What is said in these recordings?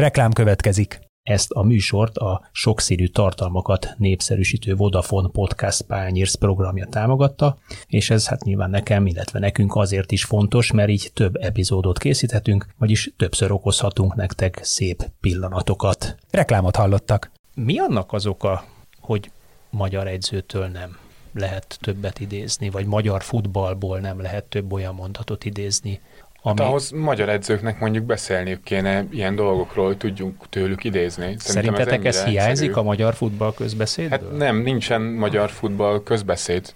Reklám következik. Ezt a műsort a sokszínű tartalmakat népszerűsítő Vodafone Podcast Pányérsz programja támogatta, és ez hát nyilván nekem, illetve nekünk azért is fontos, mert így több epizódot készíthetünk, vagyis többször okozhatunk nektek szép pillanatokat. Reklámot hallottak. Mi annak az oka, hogy magyar egyzőtől nem lehet többet idézni, vagy magyar futballból nem lehet több olyan mondatot idézni, ami... Hát ahhoz magyar edzőknek mondjuk beszélniük kéne ilyen dolgokról, hogy tudjunk tőlük idézni. Szerintem Szerintetek ez, ez hiányzik egyszerű. a magyar futball közbeszédből? Hát nem, nincsen magyar futball közbeszéd.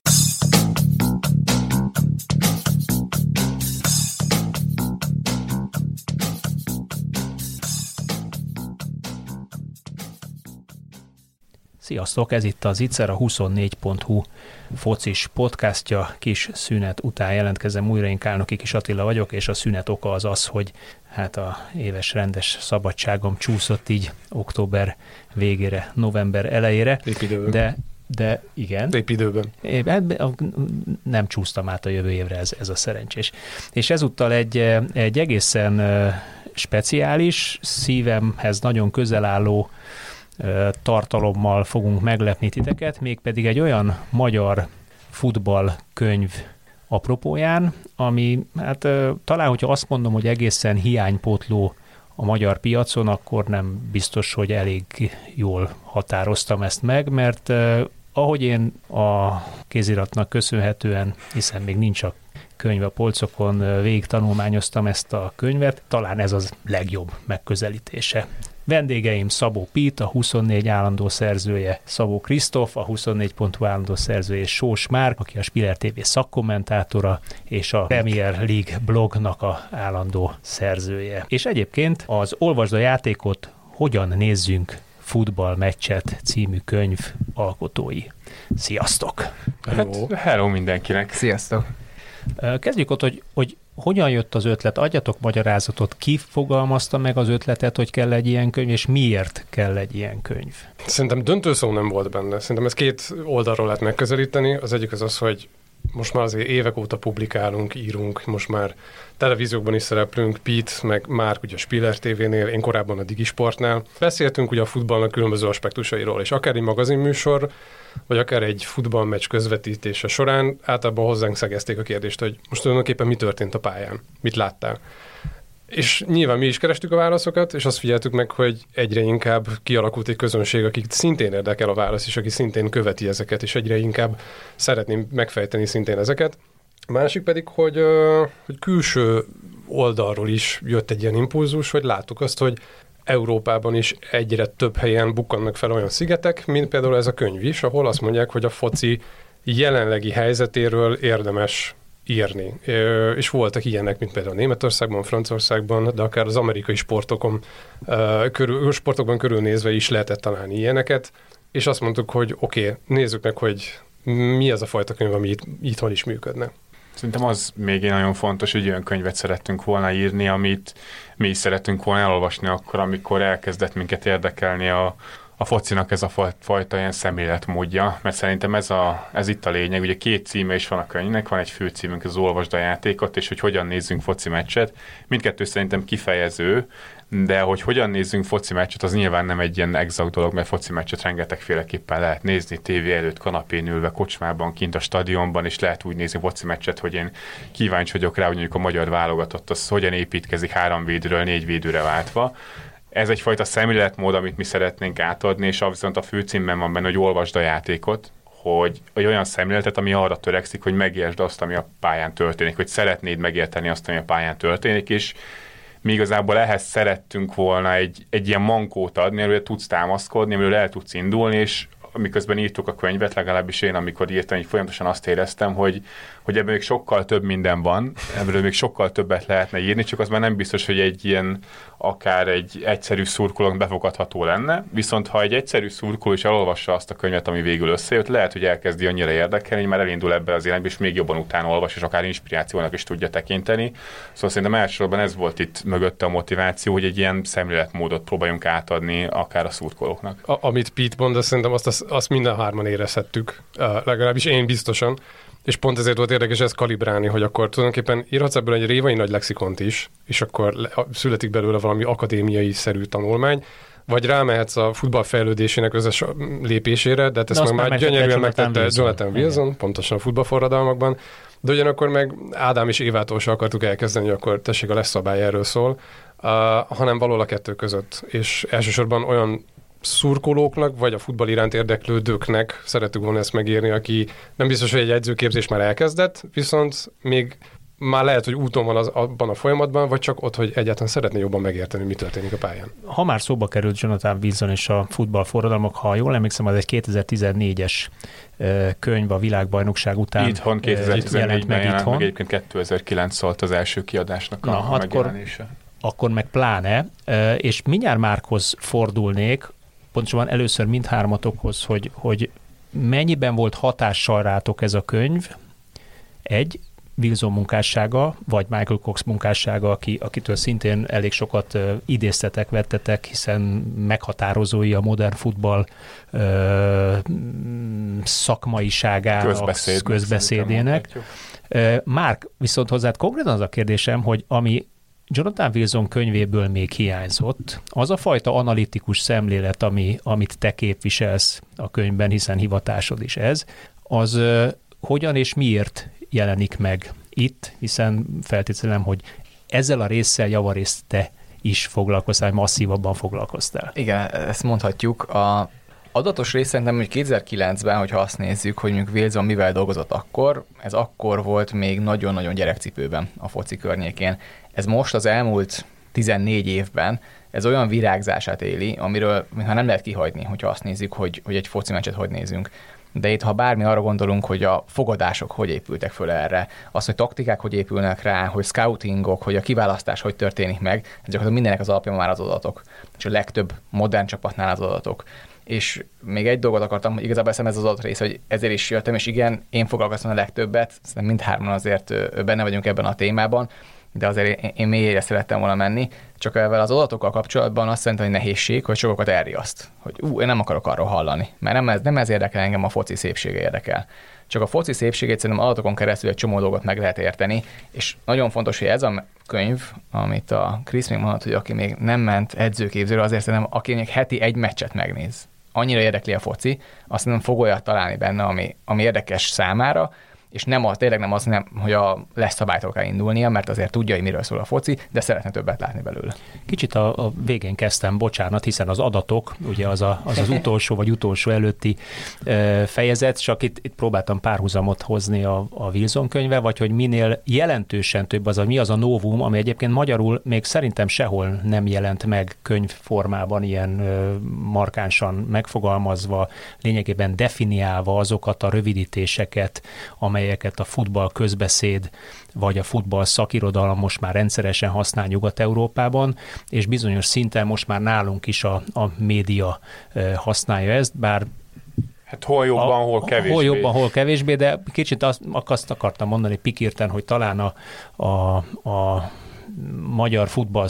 Sziasztok, ez itt az Itzer, a 24.hu focis podcastja. Kis szünet után jelentkezem újra, én Kálnoki Kis Attila vagyok, és a szünet oka az az, hogy hát a éves rendes szabadságom csúszott így október végére, november elejére. De de igen. Épp időben. É, hát, nem csúsztam át a jövő évre, ez, ez a szerencsés. És ezúttal egy, egy egészen speciális, szívemhez nagyon közel álló tartalommal fogunk meglepni titeket, mégpedig egy olyan magyar futballkönyv apropóján, ami hát talán, hogyha azt mondom, hogy egészen hiánypótló a magyar piacon, akkor nem biztos, hogy elég jól határoztam ezt meg, mert ahogy én a kéziratnak köszönhetően, hiszen még nincs a könyv a polcokon, végig tanulmányoztam ezt a könyvet, talán ez az legjobb megközelítése Vendégeim Szabó Pít, a 24 állandó szerzője, Szabó Krisztof, a 24 pontú állandó szerzője, Sós Márk, aki a Spiller TV szakkommentátora, és a Premier League blognak a állandó szerzője. És egyébként az Olvasd a játékot, hogyan nézzünk futballmeccset című könyv alkotói. Sziasztok! Hello, hát, hello mindenkinek! Sziasztok! Kezdjük ott, hogy, hogy hogyan jött az ötlet? Adjatok magyarázatot, ki fogalmazta meg az ötletet, hogy kell egy ilyen könyv, és miért kell egy ilyen könyv? Szerintem döntő szó nem volt benne. Szerintem ez két oldalról lehet megközelíteni. Az egyik az az, hogy most már azért évek óta publikálunk, írunk, most már televíziókban is szereplünk, Pete, meg Márk ugye Spiller TV-nél, én korábban a Digisportnál. Beszéltünk ugye a futballnak különböző aspektusairól, és akár egy magazinműsor, vagy akár egy futballmeccs közvetítése során általában hozzánk szegezték a kérdést, hogy most tulajdonképpen mi történt a pályán, mit láttál. És nyilván mi is kerestük a válaszokat, és azt figyeltük meg, hogy egyre inkább kialakult egy közönség, akik szintén érdekel a válasz, és aki szintén követi ezeket, és egyre inkább szeretném megfejteni szintén ezeket. Másik pedig, hogy, hogy külső oldalról is jött egy ilyen impulzus, hogy láttuk azt, hogy Európában is egyre több helyen bukkannak fel olyan szigetek, mint például ez a könyv is, ahol azt mondják, hogy a foci jelenlegi helyzetéről érdemes írni. És voltak ilyenek, mint például Németországban, Franciaországban, de akár az amerikai sportokon, körül, sportokban körülnézve is lehetett találni ilyeneket, és azt mondtuk, hogy oké, okay, nézzük meg, hogy mi az a fajta könyv, ami itt, itthon is működne. Szerintem az még nagyon fontos, hogy olyan könyvet szerettünk volna írni, amit mi is szeretünk volna elolvasni akkor, amikor elkezdett minket érdekelni a, a focinak ez a fajta ilyen szemléletmódja, mert szerintem ez, a, ez itt a lényeg. Ugye két címe is van a könyvnek, van egy főcímünk, az Olvasd a játékot, és hogy hogyan nézzünk foci meccset. Mindkettő szerintem kifejező, de hogy hogyan nézzünk foci meccset, az nyilván nem egy ilyen exakt dolog, mert foci meccset rengetegféleképpen lehet nézni, tévé előtt, kanapén ülve, kocsmában, kint a stadionban, és lehet úgy nézni foci meccset, hogy én kíváncsi vagyok rá, hogy mondjuk a magyar válogatott az hogyan építkezik három védőről négy védőre váltva. Ez egyfajta szemléletmód, amit mi szeretnénk átadni, és viszont a főcímben van benne, hogy olvasd a játékot, hogy egy olyan szemléletet, ami arra törekszik, hogy megértsd azt, ami a pályán történik, hogy szeretnéd megérteni azt, ami a pályán történik, és mi igazából ehhez szerettünk volna egy, egy ilyen mankót adni, amiről tudsz támaszkodni, amiről el tudsz indulni, és miközben írtuk a könyvet, legalábbis én, amikor írtam, hogy folyamatosan azt éreztem, hogy, hogy ebben még sokkal több minden van, ebből még sokkal többet lehetne írni, csak az már nem biztos, hogy egy ilyen akár egy egyszerű szurkolónak befogadható lenne, viszont ha egy egyszerű szurkoló is elolvassa azt a könyvet, ami végül összejött, lehet, hogy elkezdi annyira érdekelni, hogy már elindul ebbe az életbe, és még jobban utána olvas, és akár inspirációnak is tudja tekinteni. Szóval szerintem elsősorban ez volt itt mögötte a motiváció, hogy egy ilyen szemléletmódot próbáljunk átadni akár a szurkolóknak. A, amit Pete mond, azt szerintem azt, azt, azt minden hárman érezhettük, uh, legalábbis én biztosan, és pont ezért volt érdekes ezt kalibrálni, hogy akkor tulajdonképpen írhatsz ebből egy révai nagy lexikont is, és akkor születik belőle valami akadémiai szerű tanulmány, vagy rámehetsz a futball fejlődésének összes lépésére, de hát ezt meg már gyönyörűen megtette Jonathan Wilson, Igen. pontosan a futballforradalmakban, de ugyanakkor meg Ádám és Évától se akartuk elkezdeni, hogy akkor tessék a lesz szabály erről szól, uh, hanem való a kettő között. És elsősorban olyan szurkolóknak, vagy a futball iránt érdeklődőknek szeretük volna ezt megírni, aki nem biztos, hogy egy edzőképzés már elkezdett, viszont még már lehet, hogy úton van az, abban a folyamatban, vagy csak ott, hogy egyáltalán szeretné jobban megérteni, mi történik a pályán. Ha már szóba került Jonathan Wilson és a futballforradalmak, ha jól emlékszem, az egy 2014-es könyv a világbajnokság után itthon, 2014 jelent meg jelent itthon. Meg egyébként 2009 szólt az első kiadásnak a Na, a megjelenése. Akkor, akkor meg pláne, és mindjárt Márkhoz fordulnék, pontosabban először mindhármatokhoz, hogy, hogy mennyiben volt hatással rátok ez a könyv, egy, Wilson munkássága, vagy Michael Cox munkássága, aki, akitől szintén elég sokat uh, idéztetek, vettetek, hiszen meghatározói a modern futball uh, szakmaiságának, Közbeszéd, közbeszédének. Márk, viszont hozzád konkrétan az a kérdésem, hogy ami Jonathan Wilson könyvéből még hiányzott, az a fajta analitikus szemlélet, ami, amit te képviselsz a könyvben, hiszen hivatásod is ez, az hogyan és miért jelenik meg itt, hiszen feltételem, hogy ezzel a résszel javarészt te is foglalkoztál, masszívabban foglalkoztál. Igen, ezt mondhatjuk. A adatos rész szerintem, hogy 2009-ben, hogyha azt nézzük, hogy mondjuk Wilson mivel dolgozott akkor, ez akkor volt még nagyon-nagyon gyerekcipőben a foci környékén. Ez most az elmúlt 14 évben ez olyan virágzását éli, amiről mintha nem lehet kihagyni, hogyha azt nézzük, hogy, hogy egy foci meccset hogy nézünk. De itt, ha bármi arra gondolunk, hogy a fogadások hogy épültek föl erre, az, hogy taktikák hogy épülnek rá, hogy scoutingok, hogy a kiválasztás hogy történik meg, ez gyakorlatilag mindenek az alapja már az adatok. És a legtöbb modern csapatnál az adatok. És még egy dolgot akartam, hogy igazából eszem ez az adat rész, hogy ezért is jöttem, és igen, én foglalkoztam a legtöbbet, szerintem mindhárman azért benne vagyunk ebben a témában, de azért én, mélyére szerettem volna menni. Csak ezzel az adatokkal kapcsolatban azt szerintem, hogy nehézség, hogy sokakat elriaszt. Hogy ú, én nem akarok arról hallani, mert nem ez, nem ez érdekel engem, a foci szépsége érdekel. Csak a foci szépségét szerintem adatokon keresztül egy csomó dolgot meg lehet érteni, és nagyon fontos, hogy ez a könyv, amit a Chris még mondott, hogy aki még nem ment edzőképzőre, azért szerintem, aki még heti egy meccset megnéz, annyira érdekli a foci, azt nem fog olyat találni benne, ami, ami érdekes számára, és nem az, tényleg nem az, nem, hogy a lesz szabálytól kell indulnia, mert azért tudja, hogy miről szól a foci, de szeretne többet látni belőle. Kicsit a, a végén kezdtem, bocsánat, hiszen az adatok, ugye az a, az, az utolsó vagy utolsó előtti e, fejezet, csak itt, itt próbáltam párhuzamot hozni a, a Wilson könyve, vagy hogy minél jelentősen több az, a, mi az a novum, ami egyébként magyarul még szerintem sehol nem jelent meg könyvformában, ilyen e, markánsan megfogalmazva, lényegében definiálva azokat a rövidítéseket, amely amelyeket a futball közbeszéd vagy a futball szakirodalom most már rendszeresen használ Nyugat-Európában, és bizonyos szinten most már nálunk is a, a média használja ezt, bár Hát hol jobban, a, hol kevésbé. Hol jobban, hol kevésbé, de kicsit azt, azt akartam mondani pikírten, hogy talán a, a, a magyar futball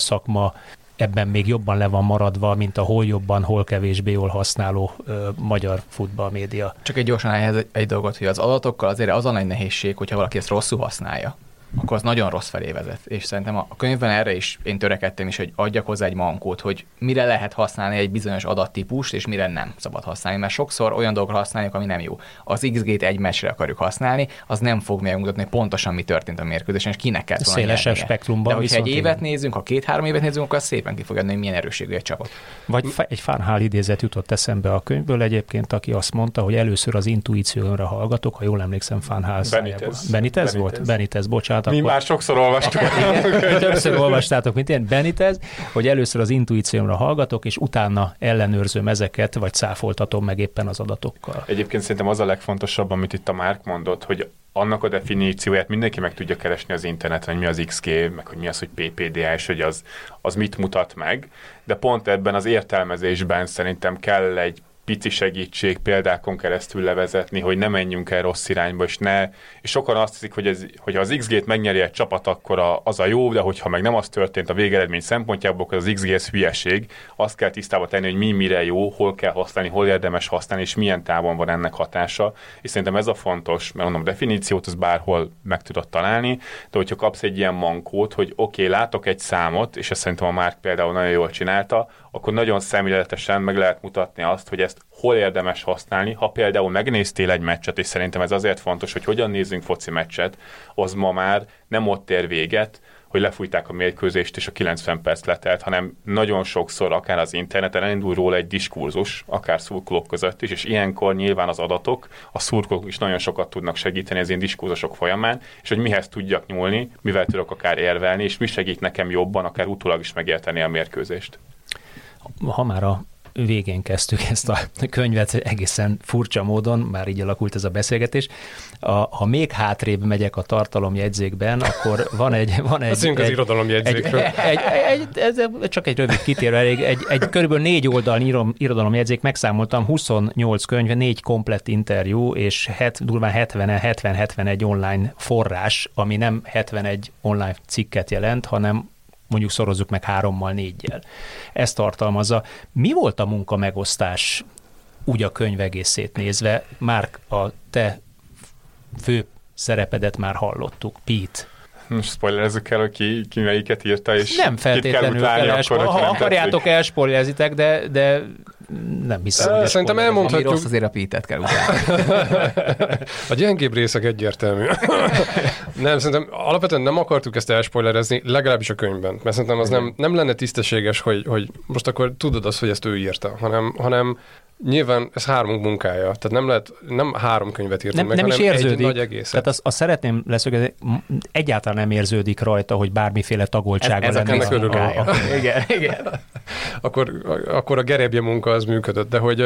ebben még jobban le van maradva, mint a hol jobban, hol kevésbé jól használó ö, magyar futballmédia. Csak egy gyorsan egy, egy dolgot, hogy az adatokkal azért az a nagy nehézség, hogyha valaki ezt rosszul használja akkor az nagyon rossz felé vezet. És szerintem a könyvben erre is én törekedtem is, hogy adjak hozzá egy mankót, hogy mire lehet használni egy bizonyos adattípust, és mire nem szabad használni. Mert sokszor olyan dolgokra használjuk, ami nem jó. Az XG-t egy meccsre akarjuk használni, az nem fog megmutatni pontosan, mi történt a mérkőzésen, és kinek kell volna Szélesebb spektrumban. De hogyha egy évet igen. nézünk, ha két-három évet nézünk, akkor szépen ki fog adni, hogy milyen erősségű egy csapat. Vagy egy Farnhál idézet jutott eszembe a könyvből egyébként, aki azt mondta, hogy először az intuícióra hallgatok, ha jól emlékszem, Farnhál Benitez. Benitez, Benitez volt? Benitez, bocsánat. Mi akkor... már sokszor olvastuk. Többször olvastátok, mint én Benitez, hogy először az intuíciómra hallgatok, és utána ellenőrzöm ezeket, vagy száfoltatom meg éppen az adatokkal. Egyébként szerintem az a legfontosabb, amit itt a Márk mondott, hogy annak a definícióját mindenki meg tudja keresni az interneten, hogy mi az XG, meg hogy mi az, hogy PPDA, és hogy az, az mit mutat meg, de pont ebben az értelmezésben szerintem kell egy pici segítség példákon keresztül levezetni, hogy ne menjünk el rossz irányba, és ne, és sokan azt hiszik, hogy, ez, hogy az XG-t megnyeri egy csapat, akkor a, az a jó, de hogyha meg nem az történt a végeredmény szempontjából, akkor az XG ez hülyeség. Azt kell tisztába tenni, hogy mi mire jó, hol kell használni, hol érdemes használni, és milyen távon van ennek hatása. És szerintem ez a fontos, mert mondom, definíciót az bárhol meg tudod találni, de hogyha kapsz egy ilyen mankót, hogy oké, okay, látok egy számot, és ezt szerintem a Márk például nagyon jól csinálta, akkor nagyon szemléletesen meg lehet mutatni azt, hogy ezt hol érdemes használni. Ha például megnéztél egy meccset, és szerintem ez azért fontos, hogy hogyan nézzünk foci meccset, az ma már nem ott ér véget, hogy lefújták a mérkőzést, és a 90 perc letelt, hanem nagyon sokszor akár az interneten elindul róla egy diskurzus, akár szurkolók között is, és ilyenkor nyilván az adatok, a szurkolók is nagyon sokat tudnak segíteni az én diskurzusok folyamán, és hogy mihez tudjak nyúlni, mivel tudok akár érvelni, és mi segít nekem jobban, akár utólag is megérteni a mérkőzést ha már a végén kezdtük ezt a könyvet egészen furcsa módon, már így alakult ez a beszélgetés. A, ha még hátrébb megyek a tartalomjegyzékben, akkor van egy... Van egy, egy az irodalomjegyzékről. Egy, egy, egy, ez csak egy rövid kitérő, elég, egy, egy körülbelül négy oldal irodalomjegyzék, megszámoltam 28 könyv, négy komplett interjú, és het, durván 70 70-71 online forrás, ami nem 71 online cikket jelent, hanem mondjuk szorozzuk meg hárommal, négyel. Ezt tartalmazza. Mi volt a munka megosztás úgy a könyv egészét nézve? Már a te fő szerepedet már hallottuk, Pete. Most spoilerezzük el, hogy ki, ki melyiket írta, és nem feltétlenül kell, kell akkor, Ha akarjátok, elspoilerezitek, de, de nem hiszem, hogy Szerintem elmondhatjuk. Ami rossz, azért a pítet kell utána. a gyengébb részek egyértelmű. nem, szerintem alapvetően nem akartuk ezt elspoilerezni, legalábbis a könyvben, mert szerintem az nem, nem lenne tisztességes, hogy, hogy most akkor tudod azt, hogy ezt ő írta, hanem, hanem Nyilván ez három munkája, tehát nem lehet, nem három könyvet írtunk nem, meg, nem hanem is érződik. egy nagy egészet. Tehát azt, azt szeretném leszögezni, egyáltalán nem érződik rajta, hogy bármiféle tagoltsága ez, lenne a munkája. igen, igen. akkor, akkor a gerebje munka az működött, de hogy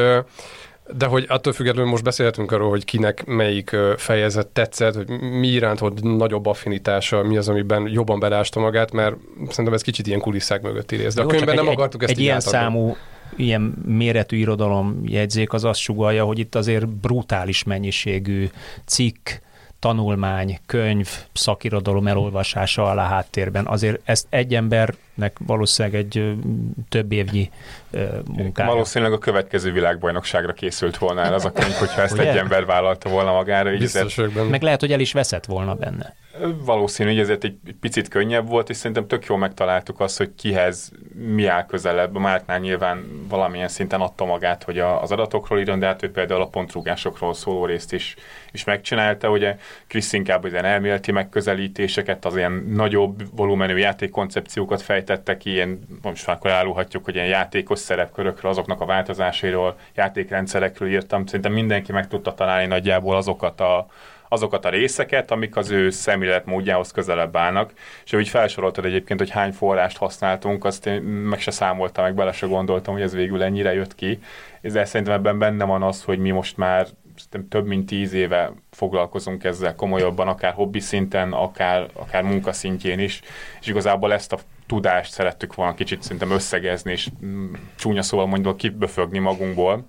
de hogy attól függetlenül most beszélhetünk arról, hogy kinek melyik fejezet tetszett, hogy mi iránt volt nagyobb affinitása, mi az, amiben jobban belásta magát, mert szerintem ez kicsit ilyen kulisszák mögötti rész. De Jó, a könyvben nem egy, akartuk ezt egy ilyen átadni. számú ilyen méretű irodalom jegyzék az azt sugalja, hogy itt azért brutális mennyiségű cikk, tanulmány, könyv, szakirodalom elolvasása alá háttérben. Azért ezt egy embernek valószínűleg egy több évnyi munkája. Valószínűleg a következő világbajnokságra készült volna el az a könyv, hogyha ezt egy ember vállalta volna magára. Biztos Meg lehet, hogy el is veszett volna benne. Valószínű, hogy ezért egy picit könnyebb volt, és szerintem tök jól megtaláltuk azt, hogy kihez mi áll közelebb. A Márknál nyilván valamilyen szinten adta magát, hogy az adatokról írjon, de hát ő például a pontrúgásokról szóló részt is, is megcsinálta. Ugye Krisz inkább ilyen elméleti megközelítéseket, az ilyen nagyobb volumenű játékkoncepciókat fejtette ki, ilyen, most már akkor elárulhatjuk, hogy ilyen játékos szerepkörökről, azoknak a változásairól, játékrendszerekről írtam. Szerintem mindenki meg tudta találni nagyjából azokat a azokat a részeket, amik az ő szemléletmódjához közelebb állnak. És úgy felsoroltad egyébként, hogy hány forrást használtunk, azt én meg se számoltam, meg bele se gondoltam, hogy ez végül ennyire jött ki. De szerintem ebben benne van az, hogy mi most már több mint tíz éve foglalkozunk ezzel komolyabban, akár hobbi szinten, akár, akár munkaszintjén is, és igazából ezt a tudást szerettük volna kicsit szerintem összegezni, és mm, csúnya szóval mondjuk kiböfögni magunkból,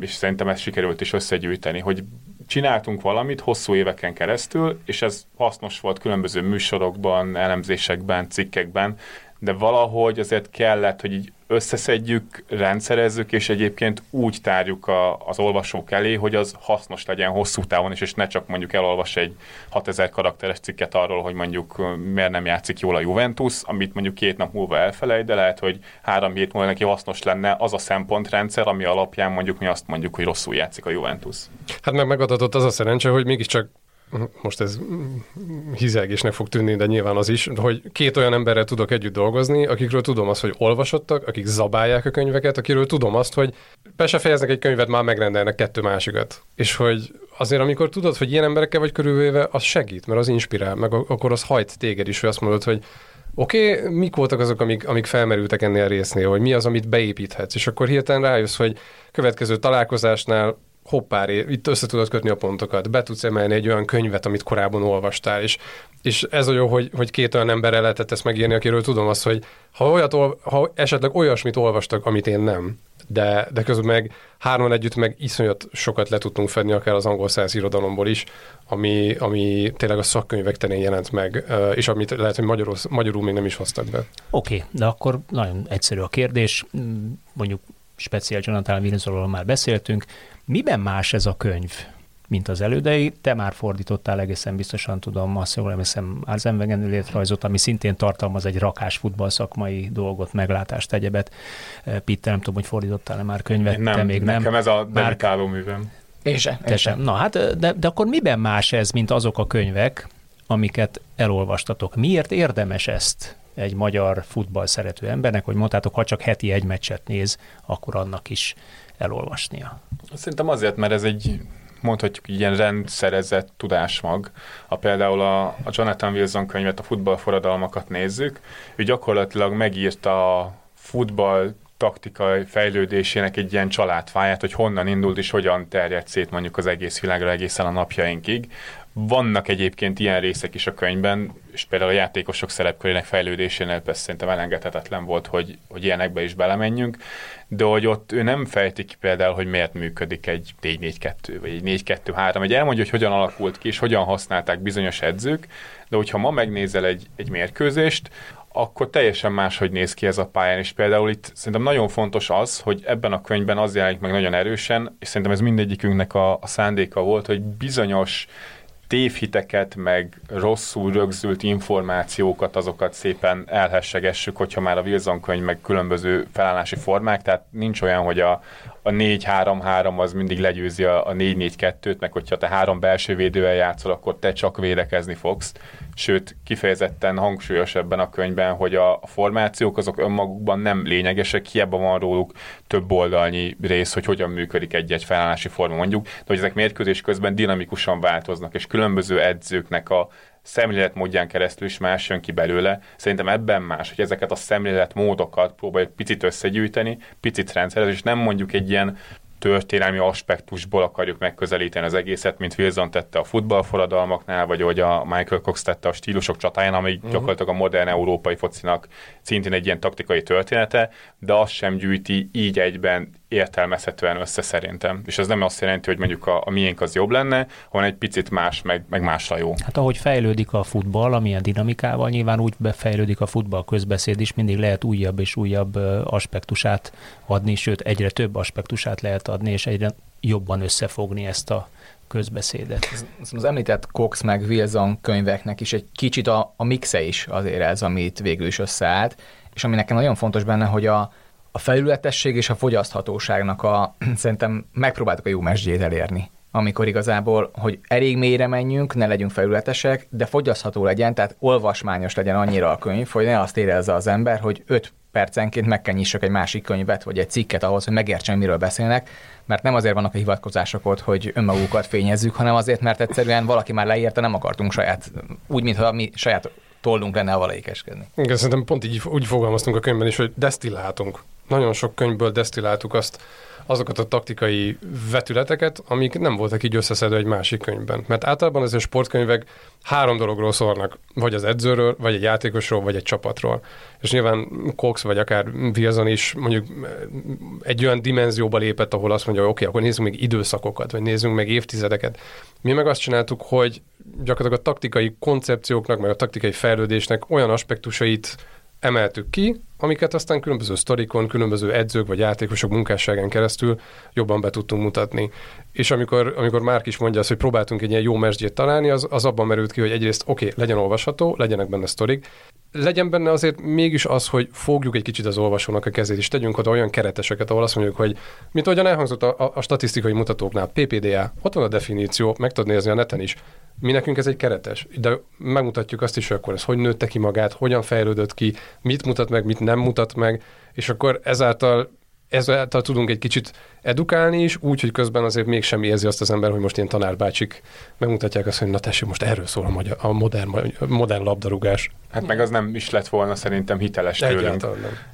és szerintem ezt sikerült is összegyűjteni, hogy csináltunk valamit hosszú éveken keresztül, és ez hasznos volt különböző műsorokban, elemzésekben, cikkekben, de valahogy azért kellett, hogy így összeszedjük, rendszerezzük, és egyébként úgy tárjuk a, az olvasók elé, hogy az hasznos legyen hosszú távon is, és ne csak mondjuk elolvas egy 6000 karakteres cikket arról, hogy mondjuk miért nem játszik jól a Juventus, amit mondjuk két nap múlva elfelejt, de lehet, hogy három hét múlva neki hasznos lenne az a szempontrendszer, ami alapján mondjuk mi azt mondjuk, hogy rosszul játszik a Juventus. Hát meg megadatott az a szerencse, hogy mégiscsak most ez hizelgésnek fog tűnni, de nyilván az is, hogy két olyan emberrel tudok együtt dolgozni, akikről tudom azt, hogy olvasottak, akik zabálják a könyveket, akiről tudom azt, hogy be se fejeznek egy könyvet, már megrendelnek kettő másikat. És hogy azért, amikor tudod, hogy ilyen emberekkel vagy körülvéve, az segít, mert az inspirál, meg akkor az hajt téged is, hogy azt mondod, hogy oké, okay, mik voltak azok, amik, amik felmerültek ennél a résznél, hogy mi az, amit beépíthetsz, és akkor hirtelen rájössz, hogy következő találkozásnál hoppá, itt össze tudod kötni a pontokat, be tudsz emelni egy olyan könyvet, amit korábban olvastál, és és ez a jó, hogy, hogy két olyan emberrel lehetett ezt megírni, akiről tudom azt, hogy ha, olyat, ha esetleg olyasmit olvastak, amit én nem, de, de közben meg hárman együtt meg iszonyat sokat le tudtunk fedni, akár az angol száz irodalomból is, ami, ami tényleg a szakkönyvek terén jelent meg, és amit lehet, hogy magyarul, magyarul még nem is hoztak be. Oké, okay, de akkor nagyon egyszerű a kérdés, mondjuk speciál Jonathan Wilsonról már beszéltünk. Miben más ez a könyv, mint az elődei? Te már fordítottál egészen biztosan, tudom, azt jól emlékszem, Arzenvegen létrajzot, ami szintén tartalmaz egy rakás futballszakmai dolgot, meglátást, egyebet. Pitte, nem tudom, hogy fordítottál-e már könyvet, nem, te még nem. Nekem ez a dedikáló művem. Én sem. Te sem. Na hát, de, de akkor miben más ez, mint azok a könyvek, amiket elolvastatok? Miért érdemes ezt egy magyar futball szerető embernek, hogy mondtátok, ha csak heti egy meccset néz, akkor annak is elolvasnia? Szerintem azért, mert ez egy mondhatjuk ilyen rendszerezett tudásmag. Ha például a, a Jonathan Wilson könyvet, a futballforradalmakat nézzük, ő gyakorlatilag megírta a futball taktikai fejlődésének egy ilyen családfáját, hogy honnan indult és hogyan terjedt szét mondjuk az egész világra egészen a napjainkig. Vannak egyébként ilyen részek is a könyvben, és például a játékosok szerepkörének fejlődésénél persze szerintem elengedhetetlen volt, hogy, hogy ilyenekbe is belemenjünk, de hogy ott ő nem fejti ki például, hogy miért működik egy 4-4-2, vagy egy 4-2-3, egy elmondja, hogy hogyan alakult ki, és hogyan használták bizonyos edzők, de hogyha ma megnézel egy, egy mérkőzést, akkor teljesen máshogy néz ki ez a pályán, és például itt szerintem nagyon fontos az, hogy ebben a könyvben az jelenik meg nagyon erősen, és szerintem ez mindegyikünknek a, a szándéka volt, hogy bizonyos tévhiteket, meg rosszul rögzült információkat, azokat szépen elhessegessük, hogyha már a Wilson könyv, meg különböző felállási formák, tehát nincs olyan, hogy a, a 4-3-3 az mindig legyőzi a, a 4-4-2-t, meg hogyha te három belső védővel játszol, akkor te csak védekezni fogsz. Sőt, kifejezetten hangsúlyos ebben a könyvben, hogy a, a formációk azok önmagukban nem lényegesek, hiába van róluk több oldalnyi rész, hogy hogyan működik egy-egy felállási forma mondjuk, de hogy ezek mérkőzés közben dinamikusan változnak, és különböző edzőknek a szemléletmódján keresztül is más jön ki belőle. Szerintem ebben más, hogy ezeket a szemléletmódokat próbáljuk picit összegyűjteni, picit rendszerezni, és nem mondjuk egy ilyen történelmi aspektusból akarjuk megközelíteni az egészet, mint Wilson tette a futballforradalmaknál, vagy ahogy a Michael Cox tette a stílusok csatáján, ami uh-huh. gyakorlatilag a modern európai focinak szintén egy ilyen taktikai története, de azt sem gyűjti így egyben értelmezhetően össze szerintem. És ez nem azt jelenti, hogy mondjuk a, a miénk az jobb lenne, hanem egy picit más, meg, meg másra jó. Hát ahogy fejlődik a futball, amilyen dinamikával, nyilván úgy befejlődik a futball közbeszéd is, mindig lehet újabb és újabb aspektusát adni, sőt egyre több aspektusát lehet adni, és egyre jobban összefogni ezt a közbeszédet. Az említett Cox meg Wilson könyveknek is egy kicsit a, a mixe is azért ez, amit végül is összeállt, és ami nekem nagyon fontos benne, hogy a, a felületesség és a fogyaszthatóságnak a, szerintem megpróbáltuk a jó mesdjét elérni. Amikor igazából, hogy elég mélyre menjünk, ne legyünk felületesek, de fogyasztható legyen, tehát olvasmányos legyen annyira a könyv, hogy ne azt érezze az ember, hogy 5 percenként meg kell nyissak egy másik könyvet, vagy egy cikket ahhoz, hogy megértsen, miről beszélnek, mert nem azért vannak a hivatkozások ott, hogy önmagukat fényezzük, hanem azért, mert egyszerűen valaki már leírta, nem akartunk saját, úgy, mintha mi saját tollunk lenne a valaikeskedni. Igen, szerintem pont így, úgy fogalmaztunk a könyvben is, hogy desztillátunk nagyon sok könyvből desztilláltuk azt, azokat a taktikai vetületeket, amik nem voltak így összeszedve egy másik könyvben. Mert általában ezek a sportkönyvek három dologról szólnak, vagy az edzőről, vagy egy játékosról, vagy egy csapatról. És nyilván Cox, vagy akár Wilson is mondjuk egy olyan dimenzióba lépett, ahol azt mondja, hogy oké, okay, akkor nézzünk meg időszakokat, vagy nézzünk meg évtizedeket. Mi meg azt csináltuk, hogy gyakorlatilag a taktikai koncepcióknak, meg a taktikai fejlődésnek olyan aspektusait emeltük ki, amiket aztán különböző sztorikon, különböző edzők vagy játékosok munkásságán keresztül jobban be tudtunk mutatni. És amikor, amikor Márk is mondja azt, hogy próbáltunk egy ilyen jó mesdjét találni, az, az abban merült ki, hogy egyrészt oké, okay, legyen olvasható, legyenek benne sztorik, legyen benne azért mégis az, hogy fogjuk egy kicsit az olvasónak a kezét, és tegyünk oda olyan kereteseket, ahol azt mondjuk, hogy mint ahogyan elhangzott a, a, a statisztikai mutatóknál, PPDA, ott van a definíció, meg tudod nézni a neten is. Mi nekünk ez egy keretes, de megmutatjuk azt is, hogy akkor ez hogy nőtte ki magát, hogyan fejlődött ki, mit mutat meg, mit nem mutat meg, és akkor ezáltal ezáltal tudunk egy kicsit edukálni is, úgy, hogy közben azért mégsem érzi azt az ember, hogy most ilyen tanárbácsik megmutatják azt, hogy na tessék, most erről szól a, magyar, a modern, modern labdarúgás. Hát meg az nem is lett volna szerintem hiteles tőlünk.